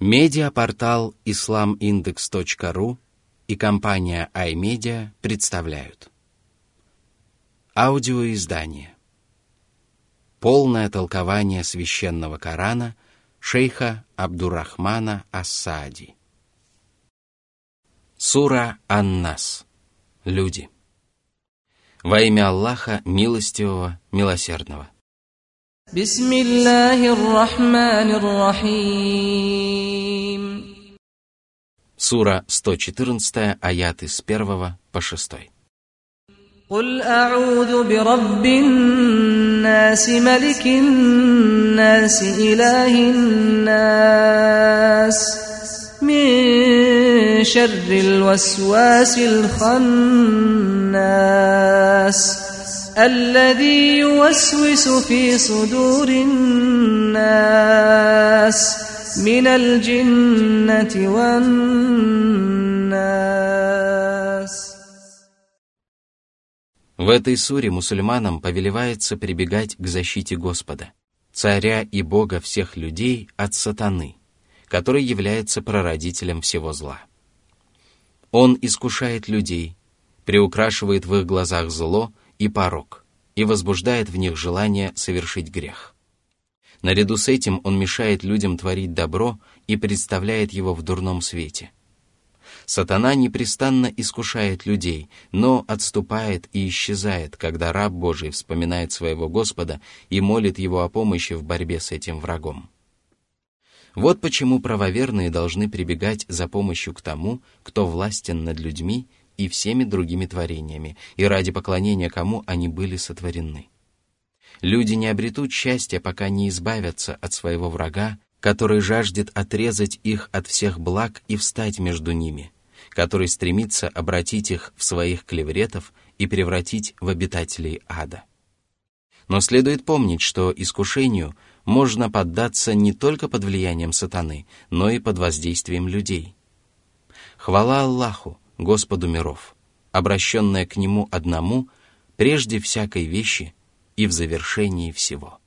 Медиапортал islamindex.ru и компания iMedia представляют. Аудиоиздание. Полное толкование священного Корана шейха Абдурахмана Ассади. Сура Аннас. Люди. Во имя Аллаха Милостивого, Милосердного – بسم الله الرحمن الرحيم Сура 114, аяты с 1 по 6. قل أعوذ برب الناس ملك الناس إله الناس من شر الوسواس الخناس الذي يوسوس في صدور الناس من الجنة والناس В этой суре мусульманам повелевается прибегать к защите Господа, царя и Бога всех людей от сатаны, который является прародителем всего зла. Он искушает людей, приукрашивает в их глазах зло и порок, и возбуждает в них желание совершить грех. Наряду с этим он мешает людям творить добро и представляет его в дурном свете. Сатана непрестанно искушает людей, но отступает и исчезает, когда раб Божий вспоминает своего Господа и молит его о помощи в борьбе с этим врагом. Вот почему правоверные должны прибегать за помощью к тому, кто властен над людьми и всеми другими творениями, и ради поклонения кому они были сотворены. Люди не обретут счастья, пока не избавятся от своего врага, который жаждет отрезать их от всех благ и встать между ними, который стремится обратить их в своих клевретов и превратить в обитателей ада. Но следует помнить, что искушению можно поддаться не только под влиянием сатаны, но и под воздействием людей. Хвала Аллаху, Господу миров, обращенная к Нему одному прежде всякой вещи и в завершении всего.